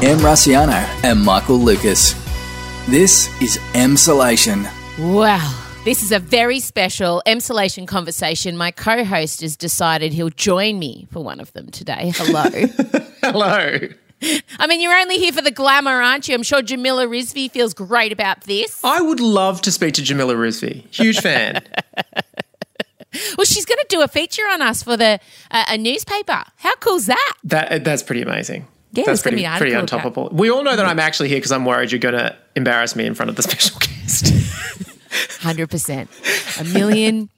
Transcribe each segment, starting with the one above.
Em Rusciano and Michael Lucas. This is M. Emsolation. Wow. This is a very special M. Emsolation conversation. My co host has decided he'll join me for one of them today. Hello. Hello. I mean, you're only here for the glamour, aren't you? I'm sure Jamila Rizvi feels great about this. I would love to speak to Jamila Rizvi. Huge fan. Well, she's going to do a feature on us for the uh, a newspaper. How cool's that? that that's pretty amazing. Yeah, that's pretty, pretty untoppable. We all know that I'm actually here because I'm worried you're going to embarrass me in front of the special guest. Hundred percent, a million,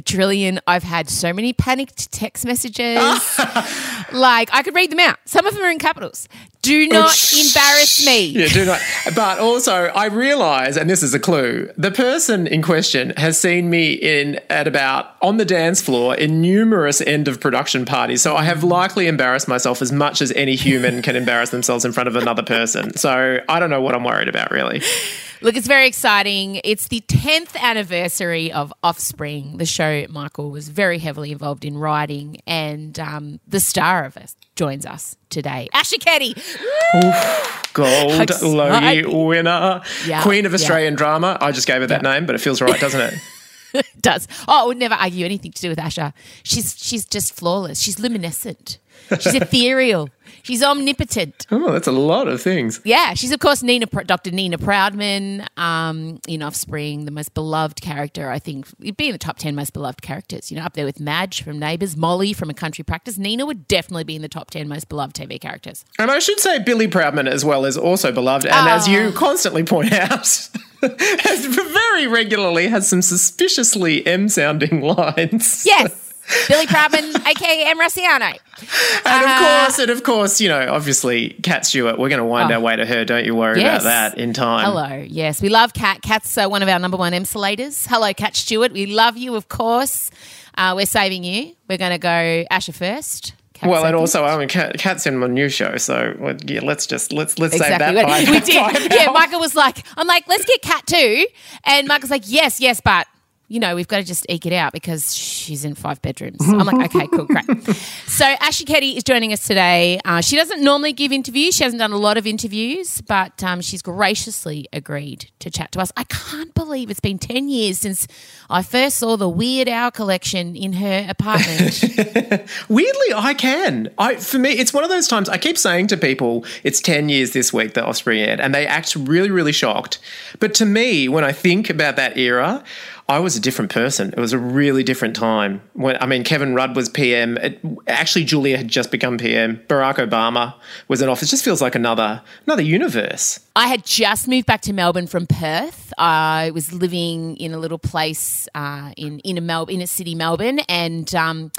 quadrillion. I've had so many panicked text messages. like I could read them out. Some of them are in capitals. Do not embarrass me. yeah, do not. But also, I realise, and this is a clue, the person in question has seen me in at about on the dance floor in numerous end of production parties. So I have likely embarrassed myself as much as any human can embarrass themselves in front of another person. So I don't know what I'm worried about, really. Look, it's very exciting. It's the 10th anniversary of Offspring, the show Michael was very heavily involved in writing, and um, the star of it joins us today. Asher Keddie. Gold. Logie winner, Yeah, Queen of yeah. Australian drama. I just gave her that name, but it feels right, doesn't it? does. Oh, I would never argue anything to do with Asher. She's she's just flawless. She's luminescent. She's ethereal. She's omnipotent. Oh, that's a lot of things. Yeah, she's of course Nina, Dr. Nina Proudman um, in Offspring, the most beloved character. I think it'd be in the top ten most beloved characters. You know, up there with Madge from Neighbours, Molly from A Country Practice. Nina would definitely be in the top ten most beloved TV characters. And I should say Billy Proudman as well is also beloved, and as Ah. you constantly point out, has very regularly has some suspiciously M sounding lines. Yes. Billy Proudman, aka Em Rusciano. And of Uh, course, and of course, you know, obviously, Kat Stewart, we're going to wind Oh. our way to her. Don't you worry Yes. about that in time. Hello. Yes, we love Kat. Kat's uh, one of our number one Emsolators. Hello, Kat Stewart. We love you, of course. Uh, we're saving you. We're going to go Asher first. Kat Well, and also, I mean, Kat, Kat's in my new show, so yeah, let's just let's let's save that. We, we did. Yeah. Michael was like, I'm like, let's get Kat too. And Michael's like, yes, yes, but you know, we've got to just eke it out because she's in five bedrooms. I'm like, okay, cool, great. So Ashley Keddie is joining us today. Uh, she doesn't normally give interviews. She hasn't done a lot of interviews, but um, she's graciously agreed to chat to us. I can't believe it's been 10 years since I first saw the Weird Owl collection in her apartment. Weirdly, I can. I for me, it's one of those times. I keep saying to people, "It's ten years this week that Offspring aired," and they act really, really shocked. But to me, when I think about that era, I was a different person. It was a really different time. When I mean, Kevin Rudd was PM. It, actually, Julia had just become PM. Barack Obama was in office. It just feels like another another universe. I had just moved back to Melbourne from Perth. I was living in a little place uh, in inner Mel- inner city Melbourne, and um,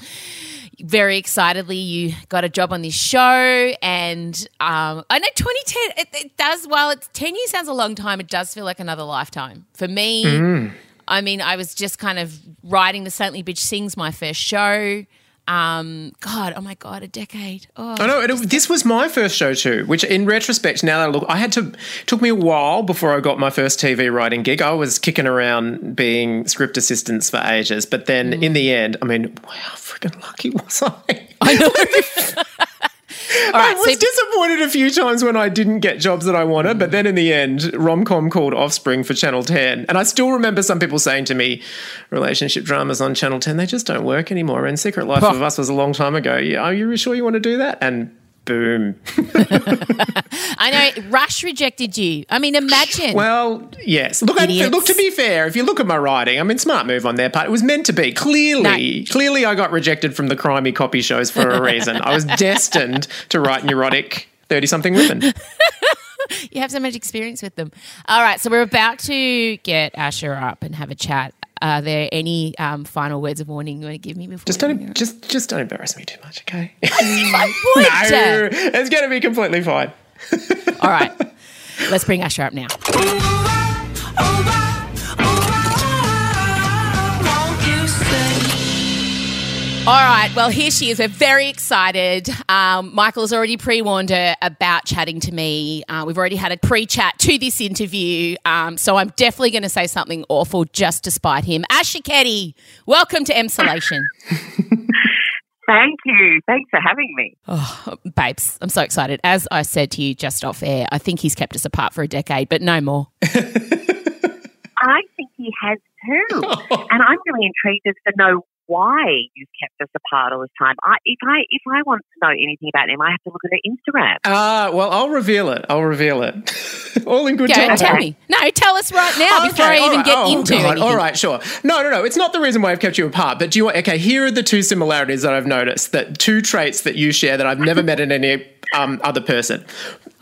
very excitedly, you got a job on this show. And um, I know 2010. It, it does. While it's 10 years sounds a long time, it does feel like another lifetime for me. I mean, I was just kind of writing the Saintly Bitch Sings my first show. Um, God, oh my God, a decade. Oh, I know. It, this was my first show too, which in retrospect, now that I look, I had to, took me a while before I got my first TV writing gig. I was kicking around being script assistants for ages. But then in the end, I mean, wow, freaking lucky was I? I know. I was so disappointed a few times when I didn't get jobs that I wanted, but then in the end, rom com called Offspring for Channel 10. And I still remember some people saying to me, relationship dramas on Channel 10, they just don't work anymore. And Secret Life of Us was a long time ago. Yeah, are you sure you want to do that? And boom. I know Rush rejected you. I mean, imagine. Well, yes. Look, I, look. To be fair, if you look at my writing, I mean, smart move on their part. It was meant to be. Clearly, clearly, I got rejected from the crimey copy shows for a reason. I was destined to write neurotic thirty-something women. you have so much experience with them. All right, so we're about to get Asher up and have a chat. Are there any um, final words of warning you want to give me before? Just don't, just, just don't embarrass me too much, okay? I no, it's going to be completely fine. All right, let's bring Asher up now. All right, well, here she is. We're very excited. Um, Michael has already pre warned her about chatting to me. Uh, we've already had a pre chat to this interview. Um, so I'm definitely going to say something awful just to spite him. Asher Keddie, welcome to Emsolation. Thank you. Thanks for having me. Oh, babes, I'm so excited. As I said to you just off air, I think he's kept us apart for a decade, but no more. I think he has too. and I'm really intrigued as to know why you've kept us apart all this time. I, if I if I want to know anything about him, I have to look at their Instagram. Ah, uh, well, I'll reveal it. I'll reveal it. all in good Go, time. Tell me. No, tell us right now okay, before I even right. get oh, into it. All right, sure. No, no, no. It's not the reason why I've kept you apart. But do you want? Okay, here are the two similarities that I've noticed. That two traits that you share that I've never met in any um, other person.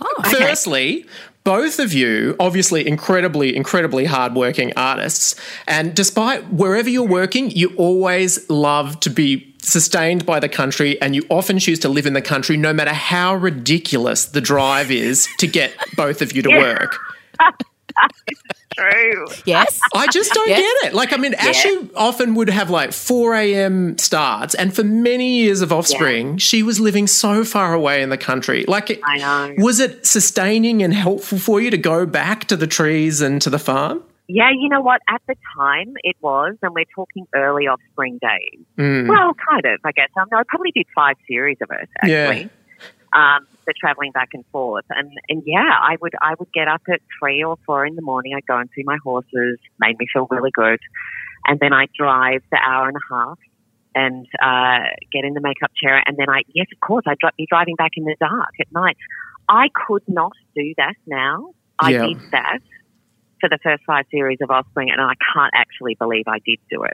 Oh, okay. Firstly, both of you, obviously incredibly, incredibly hardworking artists. And despite wherever you're working, you always love to be sustained by the country and you often choose to live in the country no matter how ridiculous the drive is to get both of you to work. true. Yes. I just don't yes. get it. Like, I mean, yeah. Ashley often would have like 4 a.m. starts, and for many years of offspring, yeah. she was living so far away in the country. Like, I know. Was it sustaining and helpful for you to go back to the trees and to the farm? Yeah, you know what? At the time, it was, and we're talking early offspring days. Mm. Well, kind of, I guess. Um, I probably did five series of it, actually. Yeah. Um, traveling back and forth. And and yeah, I would I would get up at three or four in the morning. I'd go and see my horses, made me feel really good, and then I'd drive the hour and a half and uh, get in the makeup chair, and then I yes, of course, I'd be driving back in the dark at night. I could not do that now. I yeah. did that for the first five series of Offspring, and I can't actually believe I did do it.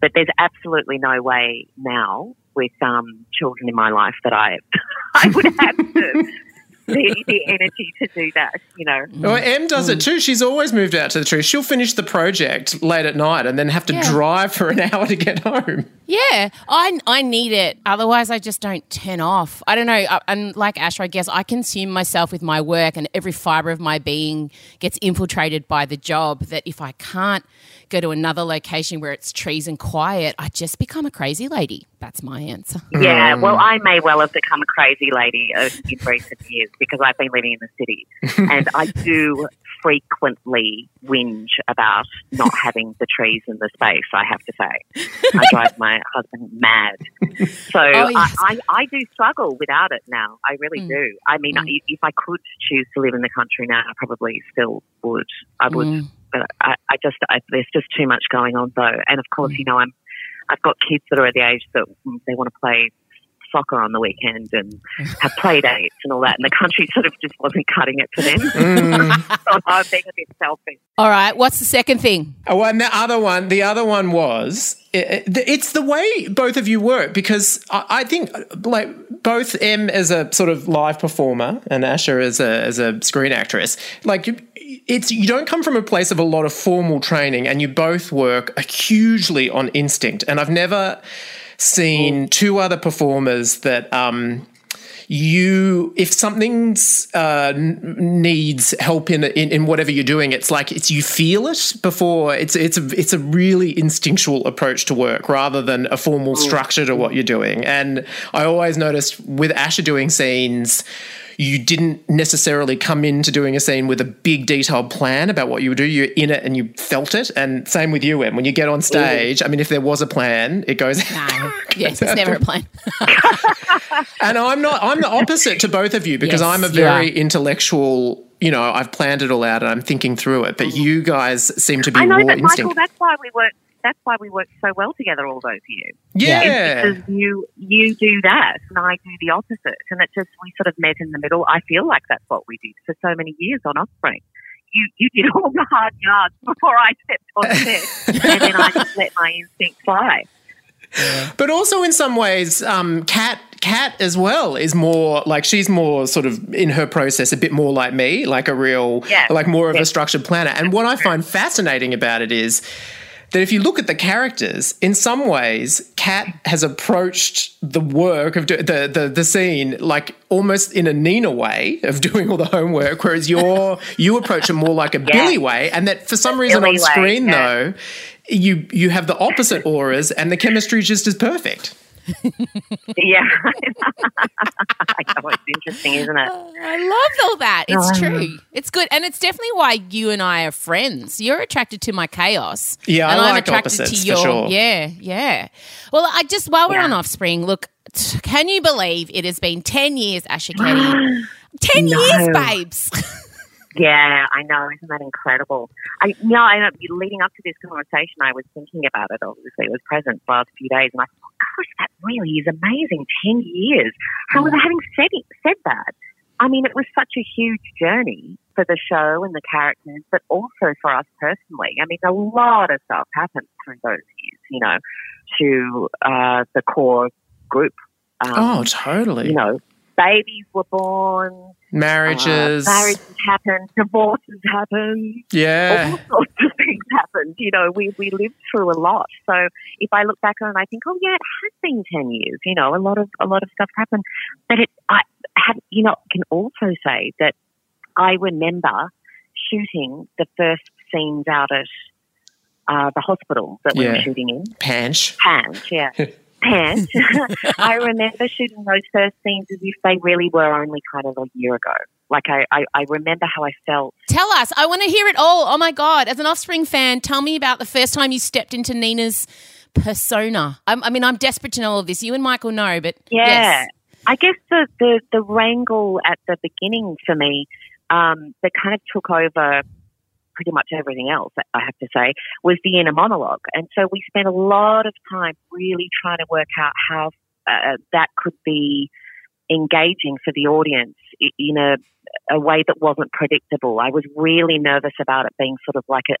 But there's absolutely no way now with um, children in my life that I I would have the, the, the energy to do that, you know. Well, Em does it too. She's always moved out to the trees. She'll finish the project late at night and then have to yeah. drive for an hour to get home. Yeah, I I need it. Otherwise, I just don't turn off. I don't know. Uh, and like Ash, I guess I consume myself with my work, and every fiber of my being gets infiltrated by the job. That if I can't go to another location where it's trees and quiet, I just become a crazy lady. That's my answer. Yeah, hmm. well, I may well have become a crazy lady in recent years because I've been living in the city, and I do frequently whinge about not having the trees in the space, I have to say. I drive my husband mad. So oh, yes. I, I, I, do struggle without it now. I really mm. do. I mean, mm. if I could choose to live in the country now, I probably still would. I would. Mm. But I, I just, I, there's just too much going on though. And of course, mm. you know, I'm, I've got kids that are at the age that they want to play soccer on the weekend and have play dates and all that. And the country sort of just wasn't cutting it for them. Mm. so I'm being a bit selfish. All right. What's the second thing? Oh, and the other one, the other one was it's the way both of you work because I think like both Em as a sort of live performer and Asher as a as a screen actress, like it's you don't come from a place of a lot of formal training and you both work hugely on instinct. And I've never seen two other performers that um, you if something's uh, needs help in, in, in whatever you're doing it's like it's you feel it before. It's it's a it's a really instinctual approach to work rather than a formal structure to what you're doing. And i always noticed with Asher doing scenes you didn't necessarily come into doing a scene with a big detailed plan about what you would do. You're in it and you felt it. And same with you, Em. When you get on stage, Ooh. I mean, if there was a plan, it goes. No, yes, it's never a plan. and I'm not. I'm the opposite to both of you because yes, I'm a very intellectual you know, I've planned it all out and I'm thinking through it. But mm-hmm. you guys seem to be I know, raw but instinct. Michael, that's why we work that's why we worked so well together all those years. Yeah, because you you do that and I do the opposite, and it just we sort of met in the middle. I feel like that's what we did for so many years on Offspring. You you did all the hard yards before I stepped on set, and then I just let my instinct fly. But also, in some ways, um, Kat Kat as well is more like she's more sort of in her process a bit more like me, like a real, yeah. like more of yeah. a structured planner. And what I find fascinating about it is that if you look at the characters, in some ways, Kat has approached the work of do- the, the the scene like almost in a Nina way of doing all the homework, whereas you're you approach it more like a yeah. Billy way, and that for some reason Billy on screen way, yeah. though, you you have the opposite auras, and the chemistry is just as perfect yeah. I know it's interesting, isn't it? I love all that. It's oh, true. It's good. And it's definitely why you and I are friends. You're attracted to my chaos. Yeah, and I am like attracted to your for sure. Yeah, yeah. Well, I just while we're yeah. on offspring, look, Can you believe it has been 10 years, Asher Keddie? 10 No. years, babes. Yeah, I know. Isn't that incredible? I, you know, I, leading up to this conversation, I was thinking about it. Obviously, it was present the last few days, and I thought, gosh, that really is amazing. Ten years. However, having said it, said that, I mean, it was such a huge journey for the show and the characters, but also for us personally. I mean, a lot of stuff happened through those years. You know, to uh, the core group. Um, Oh, totally. you know, babies were born. Marriages. Uh, marriages happened, divorces happened, Yeah. all sorts of things happened. You know, we, we lived through a lot. So if I look back on it, I think, oh yeah, it has been ten years. You know, a lot of a lot of stuff happened. But it, I have, you know, can also say that I remember shooting the first scenes out at uh, the hospital that we were shooting in. Panch. Panch, yeah. Pants. I remember shooting those first scenes as if they really were only kind of a year ago. Like I, I, I remember how I felt. Tell us. I want to hear it all. Oh my God. As an Offspring fan, tell me about the first time you stepped into Nina's persona. I'm, I mean, I'm desperate to know all of this. You and Michael know, but Yeah. yes. I guess the, the, the wrangle at the beginning for me um, that kind of took over pretty much everything else, I have to say, was the inner monologue. And so we spent a lot of time really trying to work out how uh, that could be engaging for the audience in a, a way that wasn't predictable. I was really nervous about it being sort of like a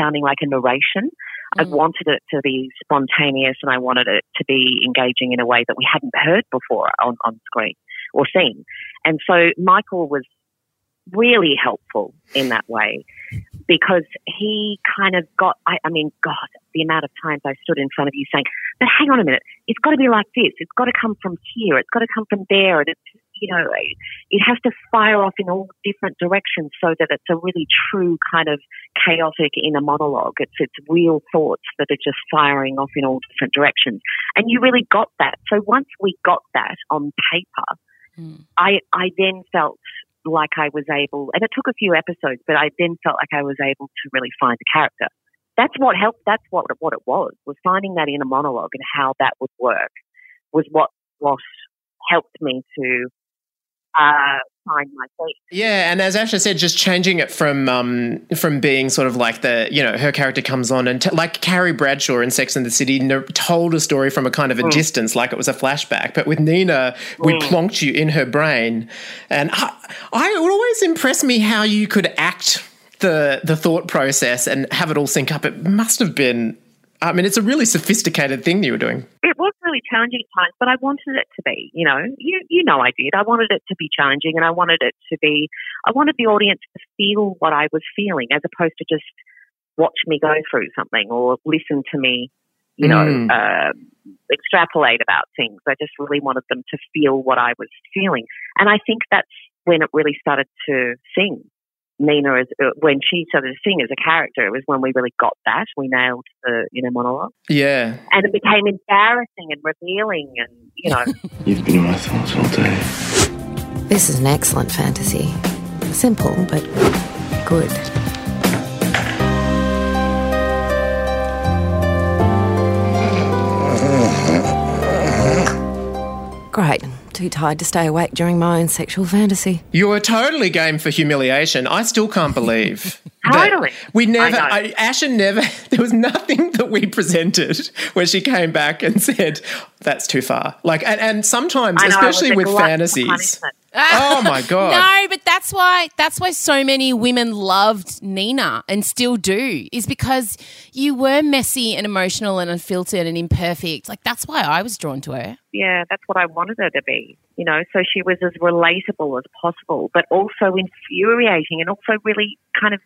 sounding like a narration. I Mm. wanted it to be spontaneous and I wanted it to be engaging in a way that we hadn't heard before on, on screen or seen. And so Michael was really helpful in that way because he kind of got, I, I mean, God, the amount of times I stood in front of you saying, but hang on a minute, it's got to be like this. It's got to come from here. It's got to come from there. And it's, you know, it has to fire off in all different directions so that it's a really true kind of chaotic inner monologue. It's, it's real thoughts that are just firing off in all different directions. And you really got that. So once we got that on paper, Mm. I, I then felt like I was able, and it took a few episodes, but I then felt like I was able to really find the character. That's what helped. That's what what it was. Was finding that inner monologue and how that would work was what what helped me to uh, find my feet. Yeah, and as Asher said, just changing it from um, from being sort of like the you know her character comes on and t- like Carrie Bradshaw in Sex and the City no- told a story from a kind of a distance, like it was a flashback. But with Nina, we plonked you in her brain, and I, I it would always impress me how you could act the the thought process and have it all sync up. It must have been. I mean, it's a really sophisticated thing you were doing. It was really challenging at times, but I wanted it to be. You know, you you know, I did. I wanted it to be challenging, and I wanted it to be. I wanted the audience to feel what I was feeling, as opposed to just watch me go through something or listen to me. You know, Mm. uh, extrapolate about things. I just really wanted them to feel what I was feeling, and I think that's when it really started to sing. Nina, as, uh, when she started to sing as a character, it was when we really got that. We nailed the you know, monologue Yeah, and it became embarrassing and revealing and you know You've been in my thoughts all day. This is an excellent fantasy. Simple, but good. Too tired to stay awake during my own sexual fantasy. You were totally game for humiliation. I still can't believe. Totally. We never, I know. I, Asher never, there was nothing that we presented where she came back and said, that's too far. Like, and, and sometimes, know, especially with fantasies. punishment. Oh my God. No, but that's why that's why so many women loved Nina and still do is because you were messy and emotional and unfiltered and imperfect. Like that's why I was drawn to her. yeah that's what i wanted her to be you know so she was as relatable as possible but also infuriating and also really kind of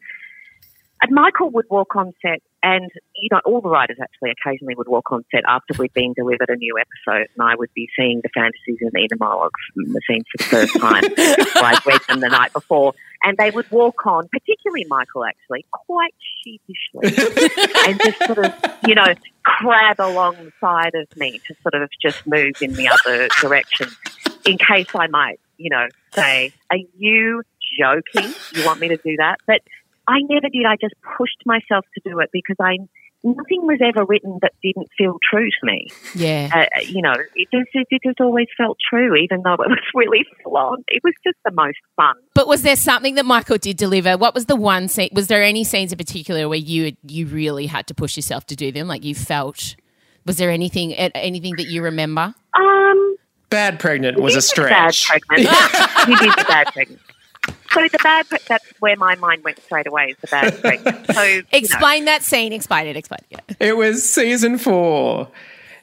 and michael would walk on set and you know all the writers actually occasionally would walk on set after we'd been delivered a new episode and i would be seeing the fantasies and the monologues from the scenes for the first time i'd read them the night before and they would walk on particularly michael actually quite sheepishly and just sort of, you know, crab alongside of me to sort of just move in the other direction in case I might, you know, say, Are you joking? You want me to do that? But I never did. I just pushed myself to do it because I nothing was ever written that didn't feel true to me. Yeah. Uh, you know, it just it, it just always felt true, even though it was really full on. It was just the most fun. But was there something that Michael did deliver? What was the one scene? Was there any scenes in particular where you you really had to push yourself to do them? Like you felt? Was there anything anything that you remember? Um, Bad pregnant was a stretch. Bad pregnant. he did the bad pregnant. So the bad pre- that's where my mind went straight away. Is the bad pregnant. So you know. Explain that scene. Explain it. Explain it. Yeah. It was season four.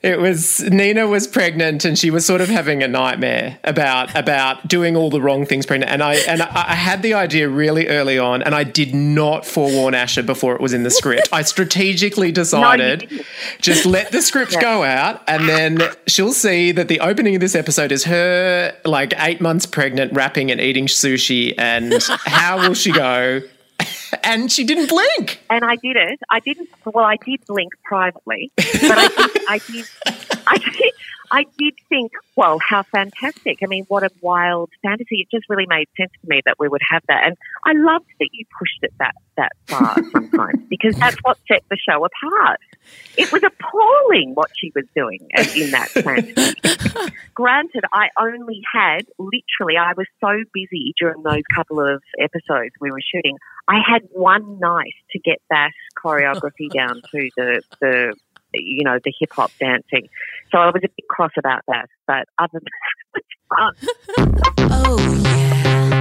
It was Nina was pregnant and she was sort of having a nightmare about about doing all the wrong things pregnant. And I and I, I had the idea really early on, and I did not forewarn Asher before it was in the script. I strategically decided didn't. just let the script go out, and then she'll see that the opening of this episode is her like eight months pregnant, rapping and eating sushi, and how will she go? And she didn't blink. and I did it. I didn't. Well, I did blink privately, but I did. I did. I did. I did think, well, how fantastic! I mean, what a wild fantasy! It just really made sense to me that we would have that, and I loved that you pushed it that that far sometimes because that's what set the show apart. It was appalling what she was doing in that fantasy. Granted, I only had literally, I was so busy during those couple of episodes we were shooting. I had one night to get that choreography down to the, the you know, the hip hop dancing. So I was a bit cross about that. But other than that, it fun. Oh, yeah.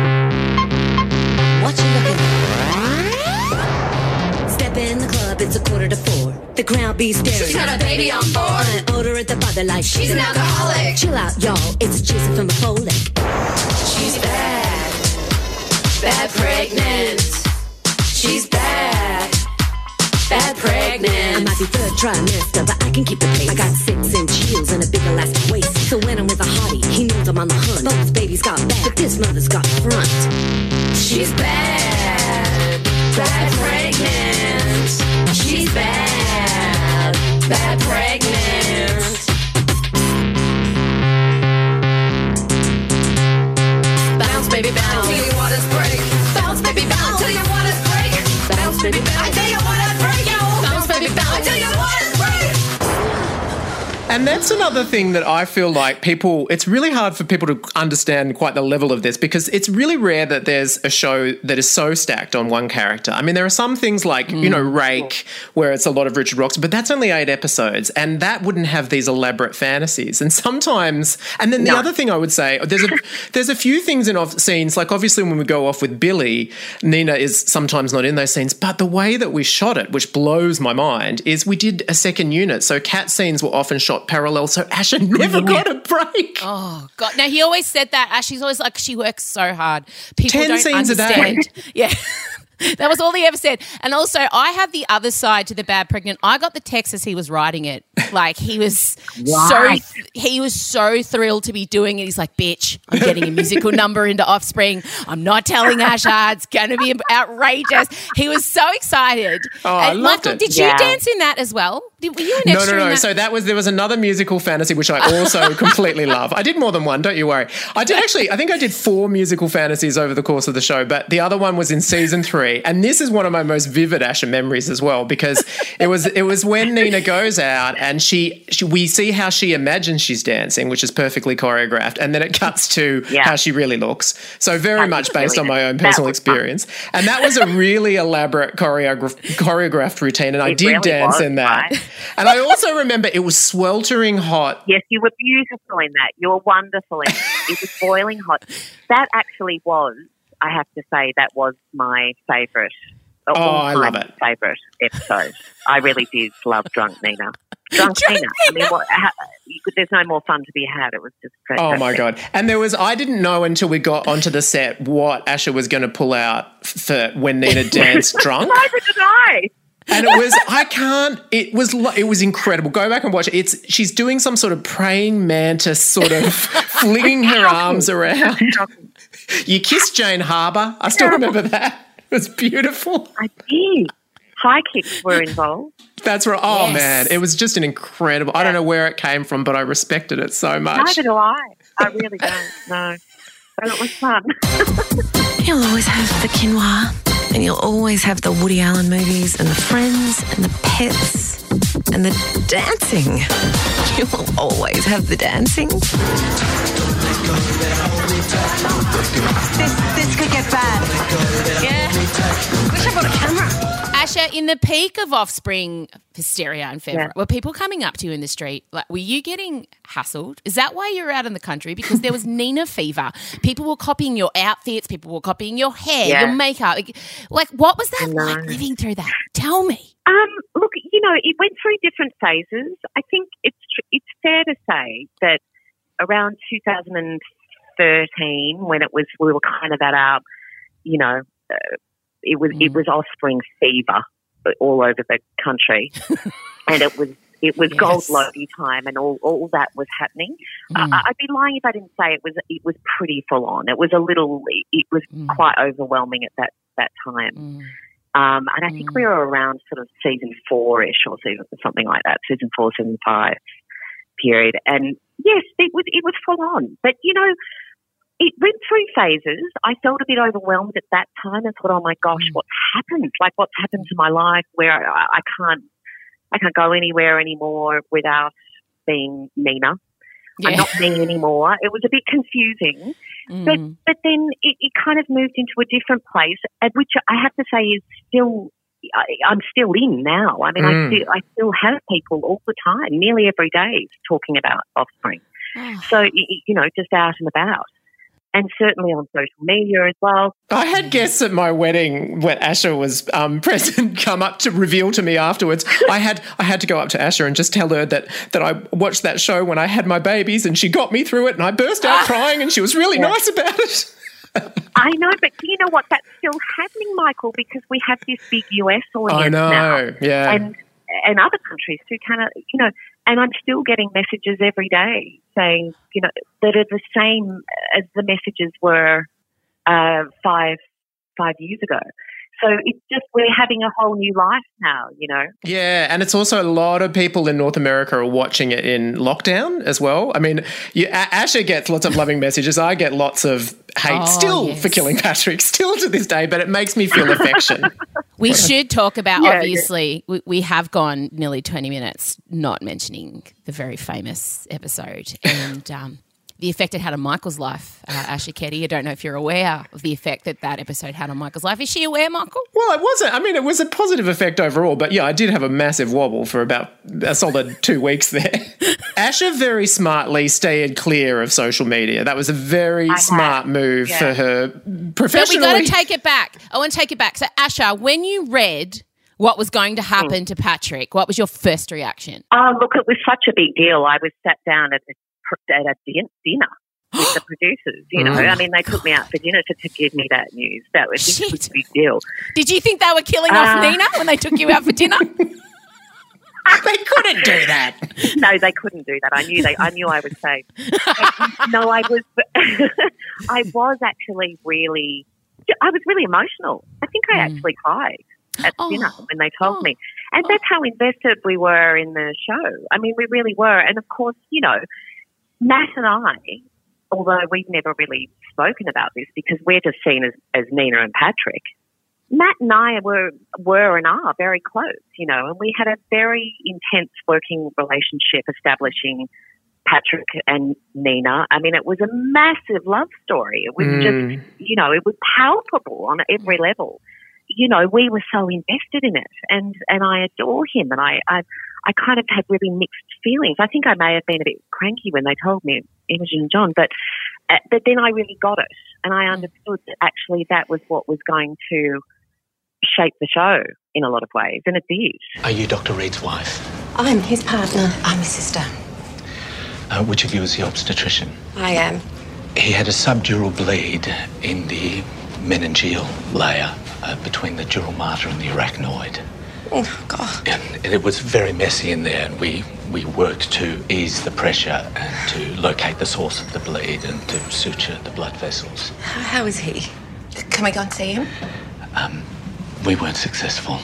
What you looking for? Step in the club, it's a quarter to four. The crowd be staring. She's got a baby on board. I order at the bar, they're like, She's an alcoholic. Chill out, y'all. It's Jason from Folic. She's bad. Bad pregnant. She's bad. Bad pregnant, I might be third trimester, but I can keep the pace. I got six inch heels and a big elastic waist. So when I'm with a hottie, he knows I'm on the hunt. Both babies got back, but this mother's got front. She's bad. Bad pregnant. That's another thing that I feel like people, it's really hard for people to understand quite the level of this because it's really rare that there's a show that is so stacked on one character. I mean, there are some things like, you know, mm. Rake, where it's a lot of Richard Rocks, but that's only eight episodes and that wouldn't have these elaborate fantasies. And sometimes, and then the other thing I would say, there's a, there's a few things in off scenes, like obviously when we go off with Billy, Nina is sometimes not in those scenes, but the way that we shot it, which blows my mind, is we did a second unit. So cat scenes were often shot parallel, so Asher never got a break. Oh God! Now he always said that. Ashley's always like she works so hard. People 10 don't scenes a day. Yeah. That was all he ever said. And also, I have the other side to the bad pregnant. I got the text as he was writing it. Like he was Right. so he was so thrilled to be doing it. He's like, "Bitch, I'm getting a musical number into Offspring. I'm not telling Asher. It's going to be outrageous." He was so excited. Oh, I loved Michael, it. did you dance in that as well? Did, were you an No, extra no, no. that? So that was there was another musical fantasy which I also completely love. I did more than one. Don't you worry. I did actually. I think I did four musical fantasies over the course of the show, but the other one was in season three, and this is one of my most vivid Asher memories as well because it was it was when Nina goes out and she, she we see how she imagines she's dancing, which is perfectly choreographed, and then it cuts to Yeah. how she really looks. So very That much based really on my own personal was fun. experience, and that was a really elaborate choreograph- choreographed routine, and I did really dance in that. And I also remember it was sweltering hot. Yes, you were beautiful in that. You were wonderful in it. It was boiling hot. That actually was, I have to say, that was my favourite. Oh, I love it. Favourite episode. I really did love Drunk Nina. Drunk, Nina. I mean, what, how, there's no more fun to be had. It was just Oh my god! And there was I didn't know until we got onto the set what Asher was going to pull out for when Nina danced drunk. Neither did I. and it was I can't. It was it was incredible. Go back and watch it. It's she's doing some sort of praying mantis, sort of flinging her arms around. You kissed Jane Harber. I still remember that. It was beautiful. I did. High kicks were involved. That's right. Oh Yes. man, it was just an incredible. I don't know where it came from, but I respected it so much. Neither do I. I really don't. No. But it was fun. He'll always have the quinoa. And you'll always have the Woody Allen movies and the friends and the pets and the dancing. You will always have the dancing. This, this could get bad. Yeah. Wish I brought a camera. Asher, in the peak of offspring hysteria in February, Yeah. were people coming up to you in the street? Like, were you getting hassled? Is that why you're out in the country? Because there was Nina fever. People were copying your outfits. People were copying your hair, Yeah. your makeup. Like, like, what was that No. like living through that? Tell me. Um, look, you know, it went through different phases. I think it's tr- it's fair to say that around 2013, when it was we were kind of at our, you know, uh, it was it Mm. was offspring fever all over the country, and it was it was Yes. gold Logie time, and all all that was happening. Mm. I, I'd be lying if I didn't say it was it was pretty full on. It was a little, it was Mm. quite overwhelming at that that time. Mm. Um, and I think we were around sort of season four ish or season, something like that, season four, season five period. And yes, it was, it was full on. But, you know, it went through phases. I felt a bit overwhelmed at that time and thought, oh my gosh, what's happened? Like, what's happened to my life where I, I can't, I can't go anywhere anymore without being Nina. Yeah. I'm not me anymore. It was a bit confusing. But Mm. but then it, it kind of moved into a different place, at which I have to say is still I, I'm still in now. I mean, I Mm. still I still have people all the time, nearly every day, talking about offspring. Oh. So you know, just out and about, and certainly on social media as well. I had guests at my wedding when Asher was um, present come up to reveal to me afterwards. I had I had to go up to Asher and just tell her that that I watched that show when I had my babies and she got me through it and I burst out crying and she was really nice about it. I know, but do you know what? That's still happening, Michael, because we have this big US audience I now. know. Yeah. and and other countries too. Kind of, you know, and I'm still getting messages every day saying, you know, that are the same as the messages were uh, five five years ago. So it's just we're having a whole new life now, you know. Yeah, and it's also a lot of people in North America are watching it in lockdown as well. I mean, you, A- Asher gets lots of loving messages. I get lots of hate Oh, still yes. for killing Patrick, still to this day, but it makes me feel affection. We should talk about, Yeah, yeah. obviously, we, we have gone nearly 20 minutes not mentioning the very famous episode and um, the effect it had on Michael's life, uh, Asher Keddie. I don't know if you're aware of the effect that that episode had on Michael's life. Is she aware, Michael? well, it wasn't. I mean, it was a positive effect overall, but yeah, I did have a massive wobble for about a solid two weeks there. Asher very smartly stayed clear of social media. That was a very have, smart move yeah. for her professionally. But we professionally. got to take it back. I want to take it back. So, Asher, when you read what was going to happen to Patrick, what was your first reaction? Oh, look, it was such a big deal. I was sat down at a, at a din- dinner with the producers. You know, I mean, they took me out for dinner to, to give me that news. That was, this was a big deal. Did you think they were killing off Uh, Nina when they took you out for dinner? they couldn't do that. no, they couldn't do that. I knew they. I knew I was safe. no, I was. I was actually really. I was really emotional. I think I actually cried at Oh. dinner when they told Oh. me, and that's how invested we were in the show. I mean, we really were. And of course, you know, Matt and I, although we've never really spoken about this because we're just seen as, as Nina and Patrick. Matt and I were were and are very close, you know, and we had a very intense working relationship establishing Patrick and Nina. I mean, it was a massive love story. It was Mm. just, you know, it was palpable on every level. You know, we were so invested in it, and and I adore him, and I I, I kind of had really mixed feelings. I think I may have been a bit cranky when they told me Imogen and John, but uh, but then I really got it, and I understood that actually that was what was going to shape the show in a lot of ways, and it did. Are you Dr. Reed's wife? I'm his partner. I'm his sister. Uh, which of you is the obstetrician? I am. He had a subdural bleed in the meningeal layer uh, between the dural mater and the arachnoid. Oh, God. And it was very messy in there, and we, we worked to ease the pressure and to locate the source of the bleed and to suture the blood vessels. How, how is he? Can we go and see him? Um, We weren't successful.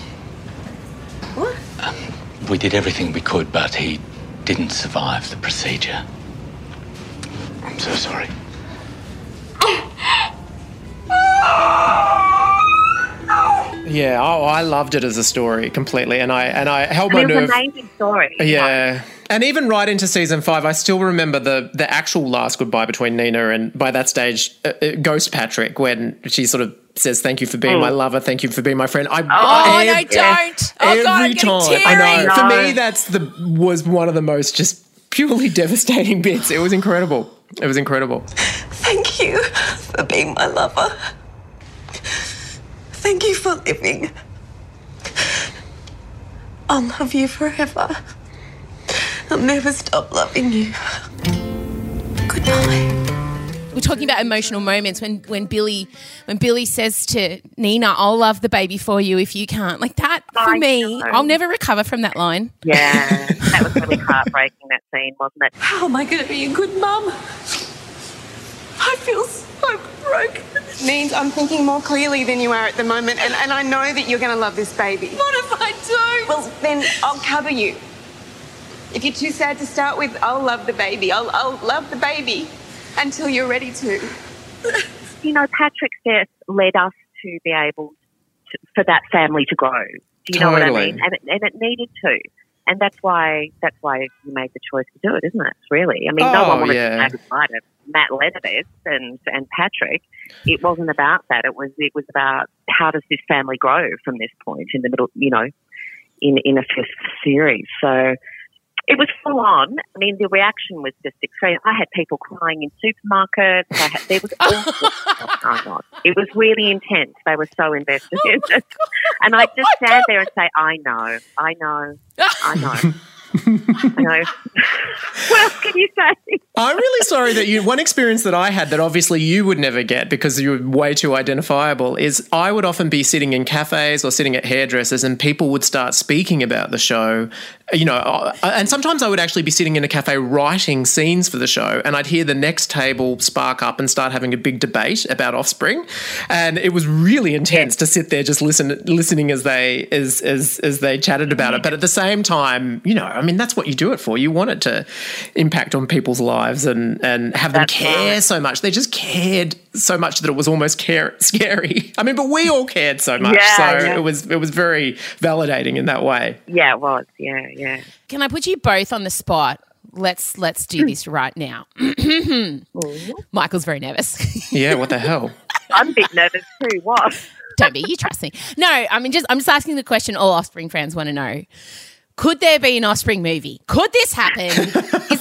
What? Um, We did everything we could, but he didn't survive the procedure. I'm so sorry. Yeah, oh, I loved it as a story completely, and I and I held I mean, my it was nerve. an amazing story. Yeah. And even right into season five, I still remember the the actual last goodbye between Nina and by that stage, uh, uh, Ghost Patrick, when she sort of says, "Thank you for being Mm. my lover. Thank you for being my friend." I, Oh, no, ev- don't. Oh, every God, time, I teary. know. For me, that's the was one of the most just purely devastating bits. It was incredible. It was incredible. Thank you for being my lover. Thank you for living. I'll love you forever. I'll never stop loving you. Good night. We're talking about emotional moments when when Billy when Billy says to Nina, "I'll love the baby for you if you can't." Like that for I me, know. I'll never recover from that line. Yeah, that was really heartbreaking, that scene, wasn't it? How am I going to be a good mum? I feel so broken. means I'm thinking more clearly than you are at the moment, and, and I know that you're going to love this baby. What if I do? Well, then I'll cover you. If you're too sad to start with, I'll love the baby. I'll, I'll love the baby until you're ready to. You know, Patrick's death led us to be able to, for that family to grow. Do you know what I mean? And it, and it needed to. And that's why that's why you made the choice to do it, isn't it? Really, I mean, no oh, one wanted yeah. to goodbye to Matt Le Nevez and and Patrick. It wasn't about that. It was it was about how does this family grow from this point in the middle, you know, in in a fifth series. So it was full on. I mean, the reaction was just extreme. I had people crying in supermarkets. I had, there was all sorts going on. It was really intense. They were so invested oh in it. And I just stand there and say, I know, I know, I know. I know. what else can you say? I'm really sorry that you. One experience that I had that obviously you would never get because you're way too identifiable is I would often be sitting in cafes or sitting at hairdressers and people would start speaking about the show. You know, uh, and sometimes I would actually be sitting in a cafe writing scenes for the show, and I'd hear the next table spark up and start having a big debate about Offspring, and it was really intense to sit there just listen, listening as they as as as they chatted about it. But at the same time, you know, I mean, that's what you do it for. You want it to impact on people's lives and and have them care right. so much. They just cared so much that it was almost care, scary. I mean, but we all cared so much, Yeah, so yeah. it was it was very validating in that way. Yeah, it was. Yeah, yeah. Can I put you both on the spot? Let's let's do hmm. this right now. Michael's very nervous. Yeah, what the hell? I'm a bit nervous too. What? Don't be, you trust me. No, I mean just I'm just asking the question all Offspring fans want to know. Could there be an Offspring movie? Could this happen?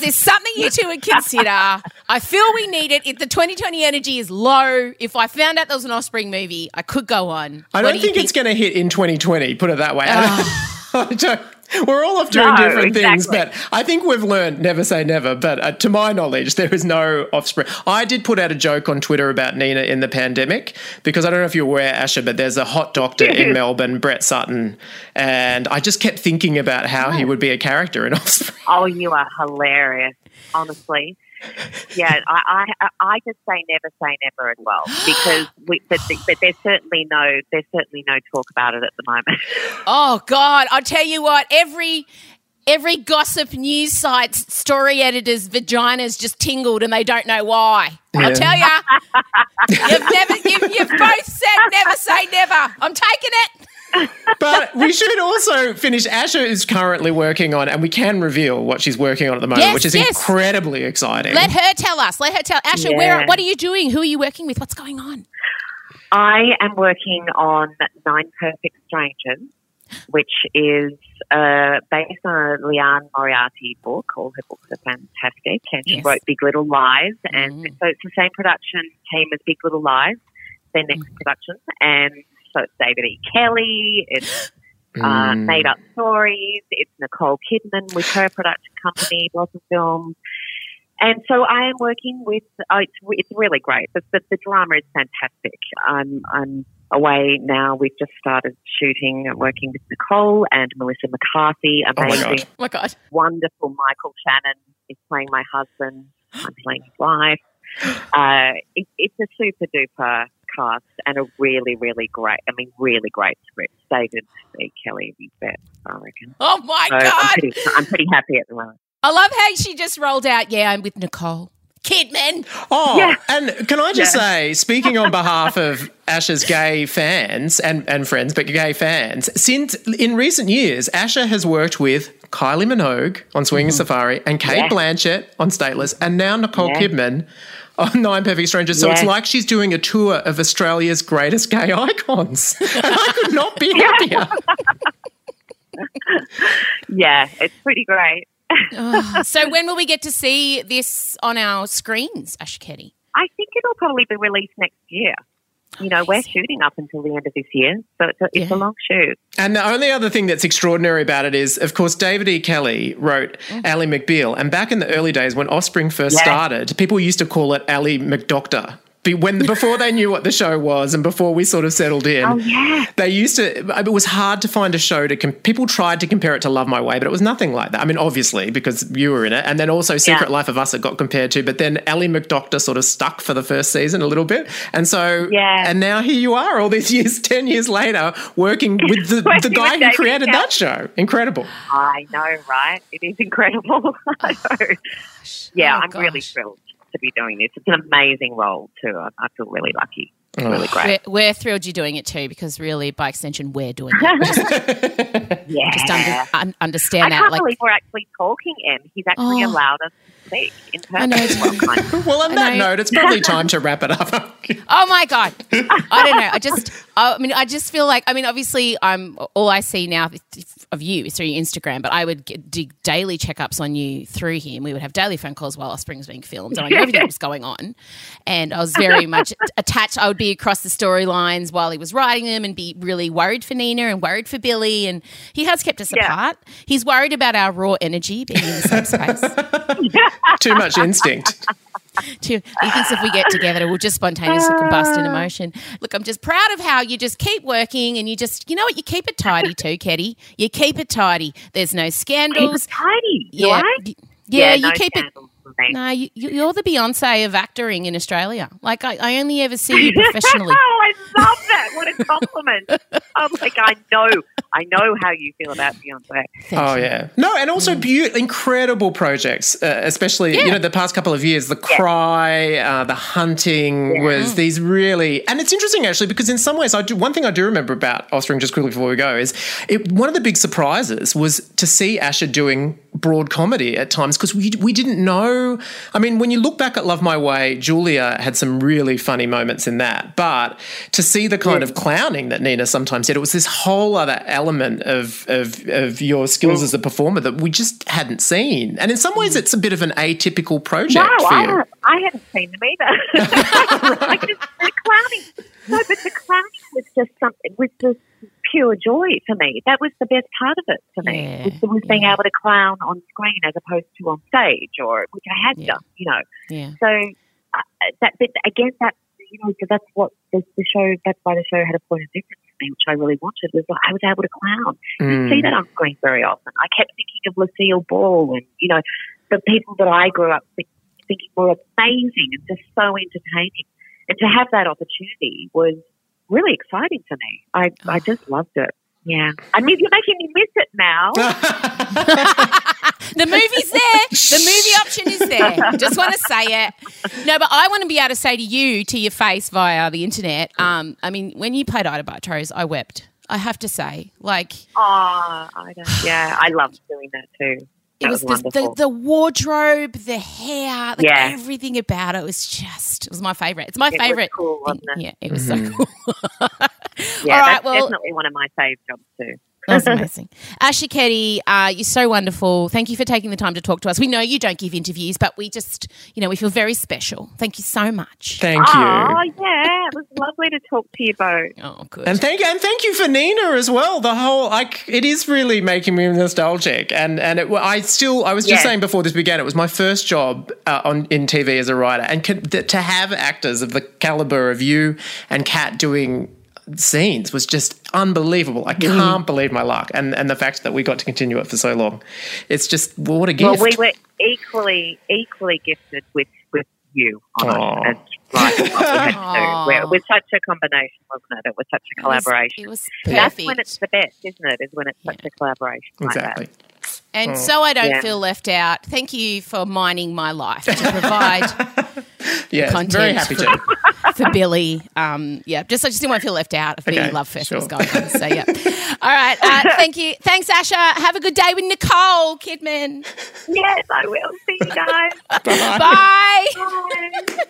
Is this something you two would consider? I feel we need it. If the 2020 energy is low, if I found out there was an Offspring movie, I could go on. I What don't do you think, it's going to hit in 2020. Put it that way. Ah. I don't- we're all off doing No, different things, but I think we've learned never say never. But uh, to my knowledge, there is no offspring. I did put out a joke on Twitter about Nina in the pandemic because I don't know if you're aware, Asher, but there's a hot doctor in Melbourne, Brett Sutton, and I just kept thinking about how he would be a character in Offspring. Oh, you are hilarious, honestly. Yeah, I, I, I just say never say never as well because we, but, but there's certainly no, there's certainly no talk about it at the moment. Oh God, I'll tell you what, every every gossip news site's story editor's vaginas just tingled and they don't know why. Yeah. I'll tell you. you've never you've, you've both said never say never. I'm taking it. But we should also finish. Asher is currently working on, and we can reveal what she's working on at the moment, Yes, which is yes. incredibly exciting. Let her tell us. Let her tell Asher, where Yeah. what are you doing? Who are you working with? What's going on? I am working on Nine Perfect Strangers, which is uh, based on a Liane Moriarty book. All her books are fantastic. And she Yes. wrote Big Little Lies. And Mm. so it's the same production team as Big Little Lies, their next Mm. production. And so it's David E. Kelley, it's uh, Mm. Made Up Stories, it's Nicole Kidman with her production company, Blossom Films. And so I am working with. Oh, it's it's really great. The, the, the drama is fantastic. I'm I'm away now. We've just started shooting, and working with Nicole and Melissa McCarthy. Oh my Amazing, God. Oh my God. wonderful. Michael Shannon is playing my husband. I'm playing his wife. Uh, it, it's a super duper cast and a really really great. I mean, really great script. David E. Kelley is best, I reckon. Oh my So I'm God. pretty, I'm pretty happy at the moment. I love how she just rolled out, yeah, I'm with Nicole Kidman. Oh, Yeah. and can I just Yeah. say, speaking on behalf of Asher's gay fans and, and friends, but gay fans, since in recent years, Asher has worked with Kylie Minogue on Swinging mm-hmm. Safari and Cate Yeah. Blanchett on Stateless and now Nicole Yeah. Kidman on Nine Perfect Strangers. So it's like she's doing a tour of Australia's greatest gay icons. And I could not be happier. Yeah, it's pretty great. So when will we get to see this on our screens, Asher Ketty? I think it'll probably be released next year. You know, we're shooting up until the end of this year, so it's a, it's a long shoot. And the only other thing that's extraordinary about it is, of course, David E. Kelley wrote mm. Ally McBeal. And back in the early days when Offspring first Yeah. started, people used to call it Ally McDoctor. Be- When before they knew what the show was, and before we sort of settled in, Oh, yeah. they used to. It was hard to find a show to. Com- people tried to compare it to Love My Way, but it was nothing like that. I mean, obviously because you were in it, and then also Secret Life of Us it got compared to. But then Ally McDoctor sort of stuck for the first season a little bit, and so Yeah. and now here you are, all these years, ten years later, working with the, the guy with who David created Kelley. that show. Incredible. I know, right? It is incredible. I know. Yeah, Oh, I'm really thrilled to be doing this. It's an amazing role too. I, I feel really lucky. It's really great. We're, we're thrilled you're doing it too because really, by extension, we're doing it. Just, Yeah. just under, un- I understand that. can't Like, believe we're actually talking, Em. He's actually Oh. allowed us to speak in person. I know. as well. Well, on I that know. note, it's probably time to wrap it up. Oh my god! I don't know. I just, I mean, I just feel like. I mean, obviously, I'm all I see now of you is through your Instagram, but I would get, do daily checkups on you through him. We would have daily phone calls while Offspring was being filmed, and I knew everything that was going on. And I was very much attached. I would be across the storylines while he was writing them, and be really worried for Nina and worried for Billy. And he has kept us Yeah. apart. He's worried about our raw energy being in the same space. Too much instinct. he thinks if we get together, we'll just spontaneously combust in emotion. Look, I'm just proud of how you just keep working and you just, you know what, you keep it tidy too, Keddie. You keep it tidy. There's no Keep scandals. it tidy, Yeah, right? y- yeah, you no keep it. scandals me. No, you, you- you're the Beyonce of actoring in Australia. Like I, I only ever see you professionally. oh, I love that. What a compliment. I'm like, I know. I know how you feel about Beyonce. Oh yeah, no, and also beau- incredible projects, uh, especially you know the past couple of years. The Cry, uh, the Hunting was these really, and it's interesting actually because in some ways I do one thing I do remember about Offspring just quickly before we go is it, one of the big surprises was to see Asher doing broad comedy at times because we we didn't know. I mean, when you look back at Love My Way, Julia had some really funny moments in that, but to see the kind of clowning that Nina sometimes did, it was this whole other element of of, of your skills as a performer that we just hadn't seen. And in some ways, it's a bit of an atypical project No, for I, you. ha- I hadn't seen them either. I just, the clowning, no, but the clowning was just something, was just pure joy for me. That was the best part of it for me, Yeah, was, was being able to clown on screen as opposed to on stage, or which I had Yeah. done, you know. Yeah. So uh, that, but again, that you know, so that's what the, the show. That's why the show had a point of difference for me, which I really wanted. Was like I was able to clown. Mm. See that on screen very often. I kept thinking of Lucille Ball and you know the people that I grew up think, thinking were amazing and just so entertaining. And to have that opportunity was really exciting for me. I I just loved it. Yeah, I mean, you're making me miss it now. The movie's there. The movie option is there. Just want to say it. No, but I want to be able to say to you, to your face via the internet. Um, I mean, when you played Ita Buttrose, I wept. I have to say, like Oh, I don't, yeah, I loved doing that too. it was, was, the, the, the wardrobe, the hair, like Yeah. everything about it was just. It was my favorite. It's my It was favorite. cool, wasn't it? Yeah, it was Mm-hmm. so cool. yeah, All right, that's well- definitely one of my fave jobs too. That's amazing. Asher Keddie, uh, you're so wonderful. Thank you for taking the time to talk to us. We know you don't give interviews, but we just, you know, we feel very special. Thank you so much. Thank you. Oh yeah, it was lovely to talk to you both. Oh, good. And thank and thank you for Nina as well. The whole like it is really making me nostalgic, and and it, I still I was just Yeah. saying before this began, it was my first job uh, on in TV as a writer, and can, th- to have actors of the caliber of you and Kat doing scenes was just unbelievable. I mm-hmm. can't believe my luck, and and the fact that we got to continue it for so long, it's just well, what a gift. Well, we were equally equally gifted with with you on it. It's like what we had to Aw. do. We're- It was such a combination, wasn't it? It was such a It was- collaboration. It was That's when it's the best, isn't it? Is when it's such a collaboration like exactly. that. And mm. so I don't Yeah. feel left out. Thank you for mining my life to provide Yeah, content very happy to. for Billy. Um, yeah, just I just didn't want to feel left out of being Okay, Love Fest was going on. So yeah. All right. Uh, thank you. Thanks, Asher. Have a good day with Nicole Kidman. Yes, I will. See you guys. Bye. Bye.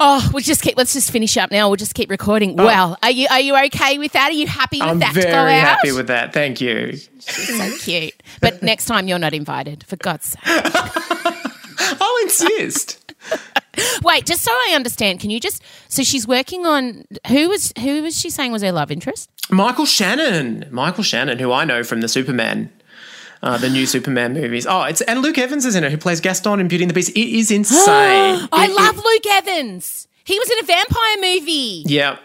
Oh, we'll just keep. Let's just finish up now. We'll just keep recording. Well, are you are you okay with that? Are you happy with that? I'm that to go very out? happy with that. Thank you. so cute. But next time you're not invited, for God's sake. I'll insist. Wait, just so I understand, can you just so she's working on who was who was she saying was her love interest? Michael Shannon. Michael Shannon, who I know from the Superman. Uh, the new Superman movies. Oh, it's and Luke Evans is in it, who plays Gaston in Beauty and the Beast. It is insane. I It- it- love Luke Evans. He was in a vampire movie. Yeah,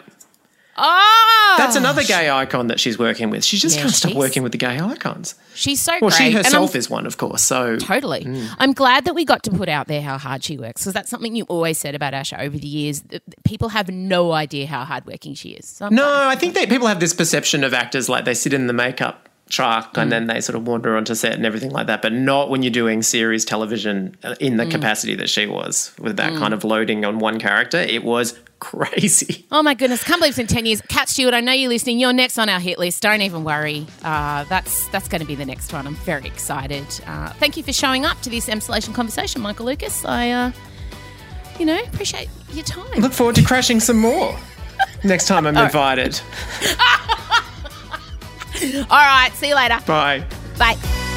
Oh, that's another gay icon that she's working with. She just Yeah, can't stop working with the gay icons. She's so Well, great. she And I'm- herself is one, of course. So Totally. Mm. I'm glad that we got to put out there how hard she works because that's something you always said about Asher over the years. People have no idea how hardworking she is. So No, glad. I think that people have this perception of actors like they sit in the makeup truck Mm. and then they sort of wander onto set and everything like that, but not when you're doing series television uh, in the Mm. capacity that she was with that Mm. kind of loading on one character. It was crazy. Oh my goodness! Can't believe it's in ten years. Kat Stewart, I know you're listening. You're next on our hit list. Don't even worry. Uh, that's that's going to be the next one. I'm very excited. Uh, thank you for showing up to this Emsolation conversation, Michael Lucas. I, uh, you know, appreciate your time. Look forward to crashing some more next time I'm invited. All right. See you later. Bye. Bye.